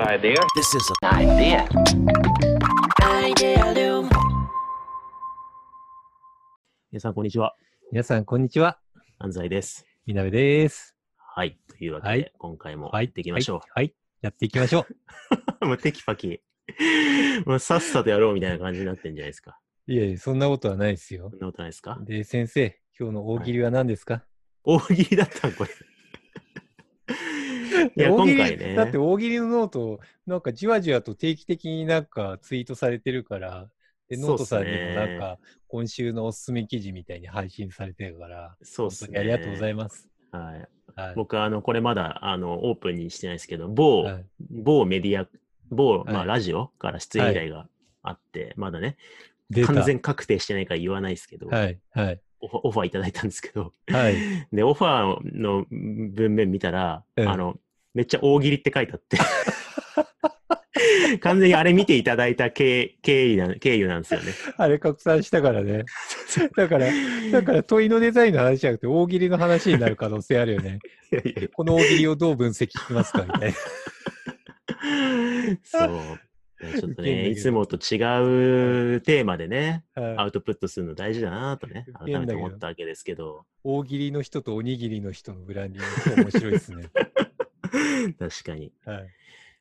Idea. This is an idea. Idealium. 皆さん、こんにちは。皆さん、こんにちは。安西です。みなべです。はい。というわけで、はい今回もはい。やっていきましょう。はい。はいやっていきましょ もうテキパキ。もうさっさとやろうみたいな感じになってんじゃないですか。う。いえいえ、そんなことはないですよそん。なことないですか？で、先生、今日の大喜利は何ですか、大喜利だったんこれ。いや、今回ね。だって大喜利の note、なんかじわじわと定期的になんかツイートされてるから、で、ノートさんにもなんか、今週のおすすめ記事みたいに配信されてるから、そうっすね。ありがとうございます。はい。はい。僕、あの、これまだ、あの、オープンにしてないですけど、某、はい某メディア、某、まあ、はいラジオから出演依頼があって、まだね、完全確定してないから言わないですけど、はい。はい。オファーオファーいただいたんですけど、はい。で、オファーの文面見たら、うんあの、めっちゃ大喜利って書いてあって、完全にあれ見ていただいた経経緯な経由なんですよね。あれ拡散したからね。だから、だから問いのデザインの話じゃなくて大喜利の話になる可能性あるよね。いやいやいこの大喜利をどう分析しますかみたいな。やそう。ちょっとね、いつもと違うテーマでね、はいアウトプットするの大事だなとね、改めて思ったわけですけど、大喜利の人とおにぎりの人のブランディング面白いですね。確かに。はい。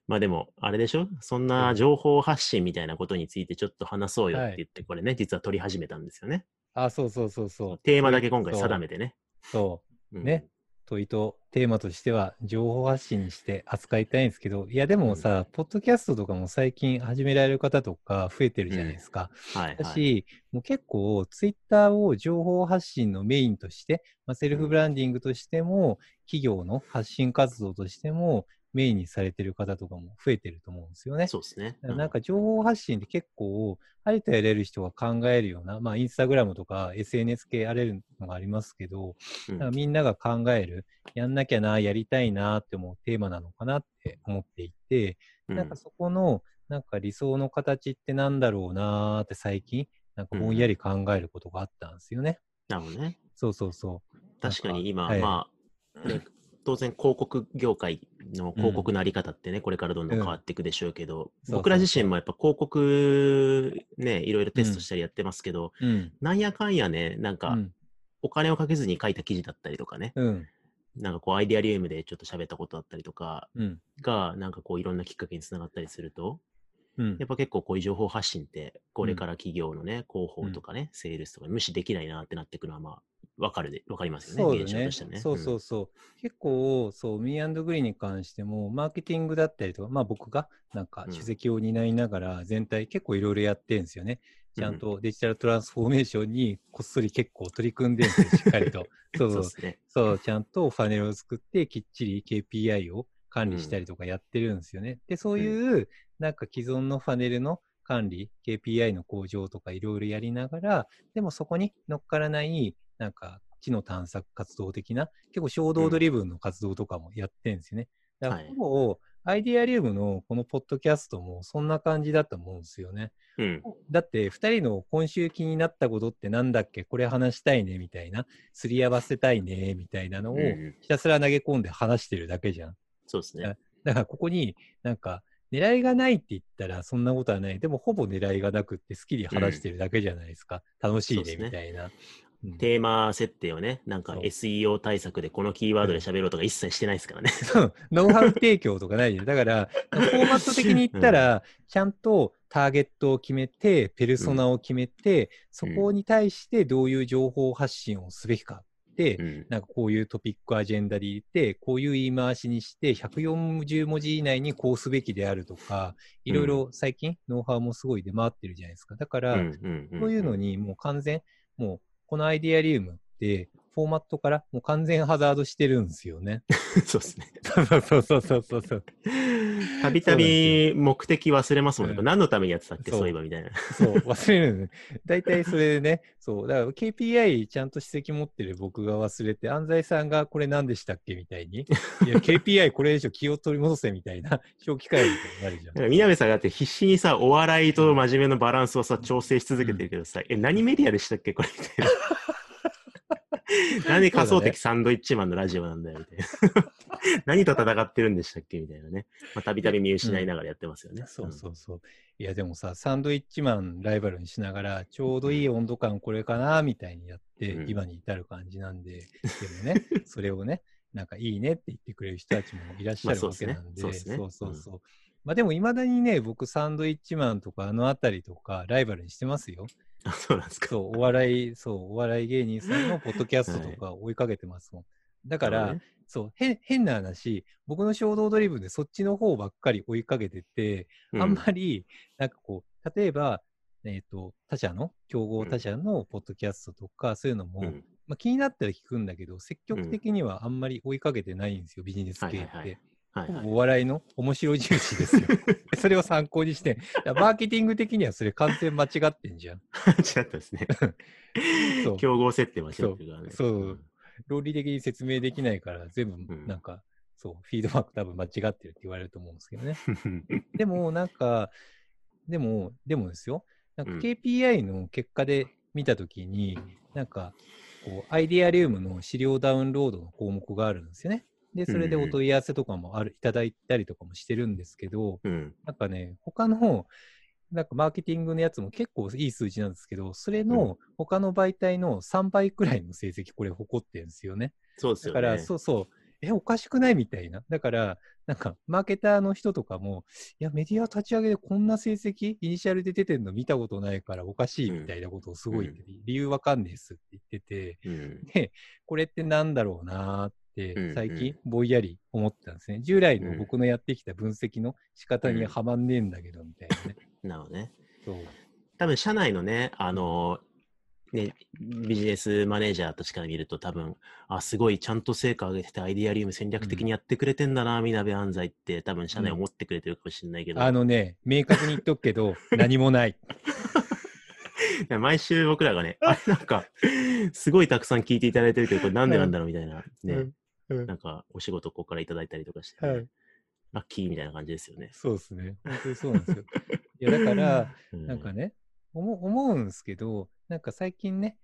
まあでも、あれでしょ？そんな情報発信みたいなことについてちょっと話そうよって言って、これね、実は取り始めたんですよね。あ、そうそうそうそう。テーマだけ今回定めてね。そうう。んね。問いとテーマとしては情報発信にして扱いたいんですけど、いやでもさ、ポッドキャストとかも最近始められる方とか増えてるじゃないですか。はい、はい。だし、もう結構ツイッターを情報発信のメインとして、まあ、セルフブランディングとしても、企業の発信活動としてもメインにされてる方とかも増えてると思うんですよね。そうですね。だからなんか情報発信って結構、ありとやれる人が考えるような、まあインスタグラムとか SNS 系あれるのがありますけど、うんみんなが考える、やんなきゃな、やりたいなって思うテーマなのかなって思っていて、うんなんかそこの、なんか理想の形ってなんだろうなーって最近、なんかぼんやり考えることがあったんですよね。なるほどね。そうそうそう。確かに今、はいまあ、ね 当然広告業界の広告のあり方ってね、これからどんどん変わっていくでしょうけど、そう僕ら自身もやっぱ広告ね、いろいろテストしたりやってますけど、うん。なんやかんやね、なんかうん。お金をかけずに書いた記事だったりとかね、うん。なんかこうアイデアリウムでちょっと喋ったことだったりとかうん。が、なんかこういろんなきっかけにつながったりすると、うんやっぱ結構こういう情報発信って、これから企業のね、広報とかね、セールスとか無視できないなってなってくるのは、まあ、わかるで、わかりますよね、そうだね現象としてね。そうそうそう。結構、そう、ミーグリーンに関しても、マーケティングだったりとか、まあ僕がなんかうん主席を担いながら、全体結構いろいろやってるんですよね。ちゃんとデジタルトランスフォーメーションにこっそり結構取り組んでるんですよ、しっかりと。そうそううそですね。そう、ちゃんとファネルを作って、きっちり KPI を管理したりとかやってるんですよね。で、そういう、なんか既存のファネルの管理、KPI の向上とかいろいろやりながら、でもそこに乗っからない、なんか、知の探索活動的な、結構衝動ドリブンの活動とかもやってるんですよね。だから、はいほぼ、アイデアリウムのこのポッドキャストもそんな感じだと思うんですよね。うん。だって、二人の今週気になったことってなんだっけ？これ話したいねみたいな、すり合わせたいねみたいなのをうんうんひたすら投げ込んで話してるだけじゃん。そうですね。だからここになんか、狙いがないって言ったらそんなことはない。でもほぼ狙いがなくって好きに話してるだけじゃないですか。楽しいねみたいな。うんテーマ設定をね、なんか SEO 対策でこのキーワードで喋ろうとか一切してないですからね。そうノウハウ提供とかないじゃん。だから、フォーマット的に言ったら、ちゃんとターゲットを決めて、ペルソナを決めて、そこに対してどういう情報発信をすべきかって、うん。なんかこういうトピックアジェンダで入れて、こういう言い回しにして、140文字以内にこうすべきであるとか、いろいろ最近、ノウハウもすごい出回ってるじゃないですか。だから、うんうんうんそういうのにもう完全、もうこのアイディアリウムって、フォーマットからもう完全ハザードしてるんですよね。そうですね。そうそうそうそうそうそう。たびたび目的忘れますもんね。うん何のためにやってたっけ？そういえばみたいな。そう、忘れるのね。大体それでね、そう、だから KPI ちゃんと指摘持ってる僕が忘れて、安西さんがこれ何でしたっけみたいに、いや、KPI これでしょ、気を取り戻せみたいな、正気かよみたいになるじゃんだか。ら南さんだって必死にさ、お笑いと真面目のバランスをさ、調整し続けてるけどさ、え、何メディアでしたっけ？これみたいな。なんで仮想的サンドイッチマンのラジオなんだよみたいな。何と戦ってるんでしたっけみたいなね。まあ、たびたび見失いながらやってますよね。そうそうそう。いや、でもさ、サンドイッチマンライバルにしながら、ちょうどいい温度感これかな、みたいにやって、うん今に至る感じなんで、でもね、それをね、なんかいいねって言ってくれる人たちもいらっしゃるまあわけなんで、そうそうそううそう。まあでも、いまだにね、僕、サンドイッチマンとか、あのあたりとか、ライバルにしてますよ。あそうなんですか。そう、お笑い、そう、お笑い芸人さんのポッドキャストとか追いかけてますもん。だから、そう、変変な話、僕の衝動ドリブンでそっちの方ばっかり追いかけてて、うあんまり、なんかこう、例えば、えっ、と、他社の、競合他社のポッドキャストとか、そういうのも、うんまあ、気になったら聞くんだけど、積極的にはあんまり追いかけてないんですよ、ビジネス系って。はいはいはいはいはい。お笑いの面白重視ですよ。それを参考にして、マーケティング的にはそれ完全間違ってんじゃん。違ったですね そう。競合設定間違ってるからね。そうそうん論理的に説明できないから、全部んなんか、そう、フィードバック多分間違ってるって言われると思うんですけどね。うん でも、なんか、でも、でもですよ、なんかうん KPI の結果で見たときに、なんか、こう、アイデアリウムの資料ダウンロードの項目があるんですよね。で、それでうんうんお問い合わせとかもある、いただいたりとかもしてるんですけど、うん。なんかね、他の、なんかマーケティングのやつも結構いい数字なんですけど、それの他の媒体の3倍くらいの成績、これ誇ってるんですよね。そうですよね。だから、そうそう、え、おかしくないみたいな。だから、なんか、マーケターの人とかも、いや、メディア立ち上げでこんな成績、イニシャルで出てるの見たことないからおかしいみたいなことをすごい言ってて、理由わかんねえっすって言ってて、うん。で、これってなんだろうなーっうんうんて、最近、ぼんやり思ってたんですね。従来うんの僕のやってきた分析の仕方にはまんねえんだけど、みたいなね。なるほどね。そう。多分社内のね、あのね、ビジネスマネージャーたちから見ると多分、あ、すごいちゃんと成果上げててアイデアリウム戦略的にやってくれてんだな、みなべ安西って多分社内思ってくれてるかもしれないけど、あのね、明確に言っとくけど、何もない。いや毎週僕らがね、あれなんか、すごいたくさん聞いていただいてるけど、これなんでなんだろうみたいな、ね、うんうんなんかお仕事ここからいただいたりとかして、はいラッキーみたいな感じですよね。そうですね。本当にそうなんですよ。いや、だから、うなんかね、思思うんですけど、なんか最近ね、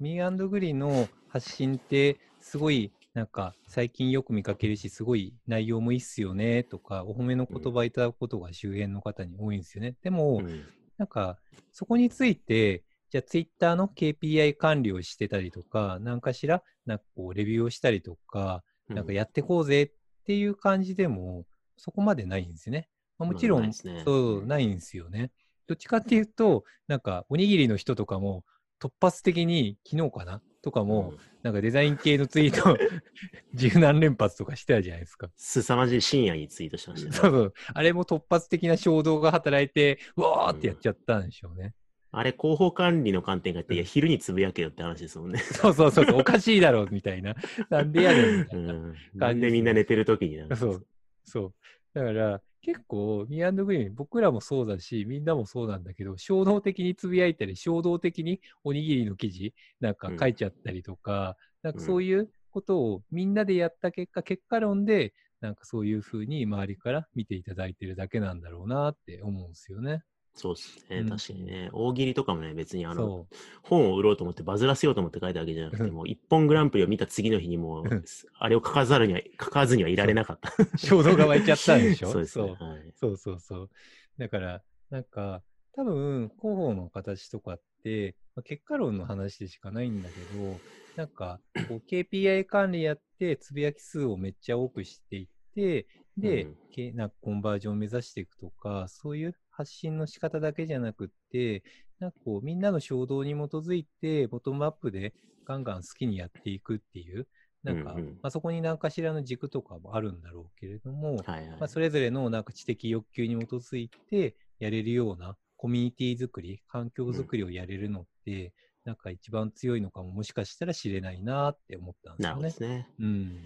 ミーグリの発信って、すごい、なんか最近よく見かけるし、すごい内容もいいっすよねとか、お褒めの言葉いただくことが周辺の方に多いんですよね。でも、うんなんか、そこについて、じゃあ、ツイッターの KPI 管理をしてたりとか、なんかしら、なんかこう、レビューをしたりとか、なんかやってこうぜっていう感じでも、そこまでないんですよね。まあもちろん、ねそうう、んないんですよね。どっちかっていうと、なんか、おにぎりの人とかも、突発的に、昨日かなとかも、うんなんかデザイン系のツイート、十何連発とかしてたじゃないですか。凄まじい深夜にツイートしましたそうね。そう。あれも突発的な衝動が働いて、うわーってやっちゃったんでしょうね。あれ、広報管理の観点から言って、いや、昼につぶやけよって話ですもんね。そうそうそうそう、おかしいだろうみたいな。なんでやねんみたういな。ん。なんでみんな寝てる時にそう。そう。だから、結構、ミーグリーン、僕らもそうだし、みんなもそうなんだけど、衝動的につぶやいたり、衝動的におにぎりの記事なんか書いちゃったりとか、なんかそういうことをみんなでやった結果、結果論で、なんかそういうふうに周りから見ていただいてるだけなんだろうなって思うんですよね。そうですね。うん確かにね。大喜利とかもね、別にあの、そ本を売ろうと思ってバズらせようと思って書いたわけじゃなくて、うんもう一本グランプリを見た次の日にもううん、あれを書かざるには、書かずにはいられなかった。う。衝動が湧いちゃったんでしょそうですね。そうはい。そうそうそう。だから、なんか、多分、広報の形とかって、まあ、結果論の話でしかないんだけど、なんか、こう KPI 管理やって、つぶやき数をめっちゃ多くしていって、で、うんけなんかコンバージョンを目指していくとか、そういう発信の仕方だけじゃなくって、なんかこう、みんなの衝動に基づいて、ボトムアップでガンガン好きにやっていくっていう、なんか、うんうんまあ、そこに何かしらの軸とかもあるんだろうけれども、はいはい。まあ、それぞれのなんか知的欲求に基づいてやれるようなコミュニティ作り、環境作りをやれるのって、なんか一番強いのかももしかしたら知れないなって思ったんですなるほどよね。ですね。うん。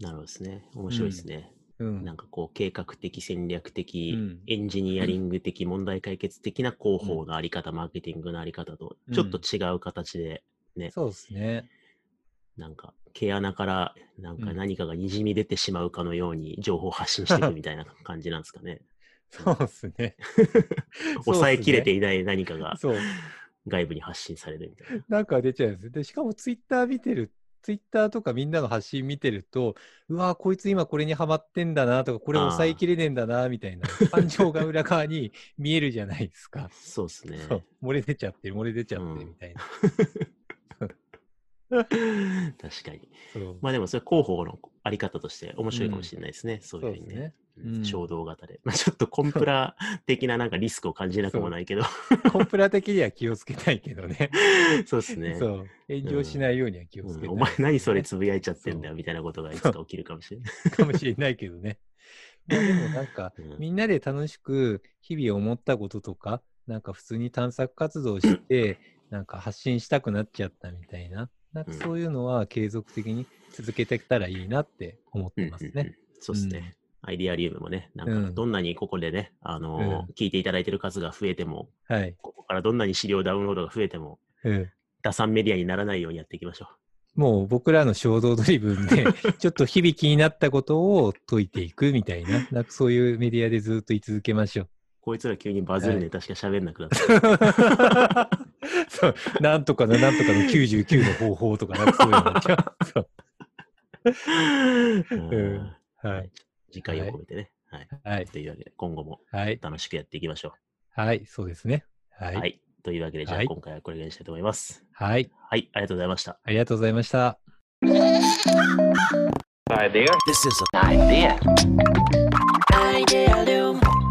なるほどですね。面白いですね。うん。なんかこう、計画的、戦略的、うんエンジニアリング的、問題解決的な広報のあり方、マーケティングのあり方と、ちょっと違う形で、ね、そうですね。なんか、毛穴からなんかうん何かがにじみ出てしまうかのように情報を発信していくみたいな 感じなんですかね。そうですね。抑えきれていいない何かが。外部に発信されるみたいな。なんか出ちゃうんですよ。で、しかもツイッター見てるツイッターとかみんなの発信見てると、うわーこいつ今これにハマってんだなとか、これ抑えきれねえんだなみたいな感情が裏側に見えるじゃないですか。そうですね。漏れ出ちゃってる、漏れ出ちゃってるみたいな。確かに。まあでもそれ広報のあり方として面白いかもしれないですね。そういうふうにね。ね。ううんん衝動型で。まあちょっとコンプラ的ななんかリスクを感じなくもないけど。コンプラ的には気をつけたいけどね。そうですね。そう。炎上しないようには気をつけたい、うんお前何それつぶやいちゃってんだよみたいなことがいつか起きるかもしれない。かもしれないけどね。まあでもなんか、うんみんなで楽しく日々思ったこととか、なんか普通に探索活動して、なんか発信したくなっちゃったみたいな、なんかうんそういうのは継続的に続けていけたらいいなって思ってますうんうんうんね。そうですね。アイディアリウムもね、なんうんかどんなにここでね、あのーうん聞いていただいてる数が増えても、はい。ここからどんなに資料ダウンロードが増えても、うん打算メディアにならないようにやっていきましょもう僕らの衝動ドリブンで、ちょっと日々気になったことを解いていくみたいな、なんかそういうメディアでずっと居続けましょう。う。こいつら急にバズるネタしか喋んなくなった。そう、なんとかのなんとかの99の方法とか、なんかそういうのになっちゃう。そう うんはい。次回を込めてね。はい。はい。というわけで、今後もはい。楽しくやっていきましょはい。そうですね。は。はい。というわけで、じゃあはい今回はこれぐらいにしたいと思います。はい。はい。ありがとうございました。ありがとうございました。idea. This is an idea. Idea Loom.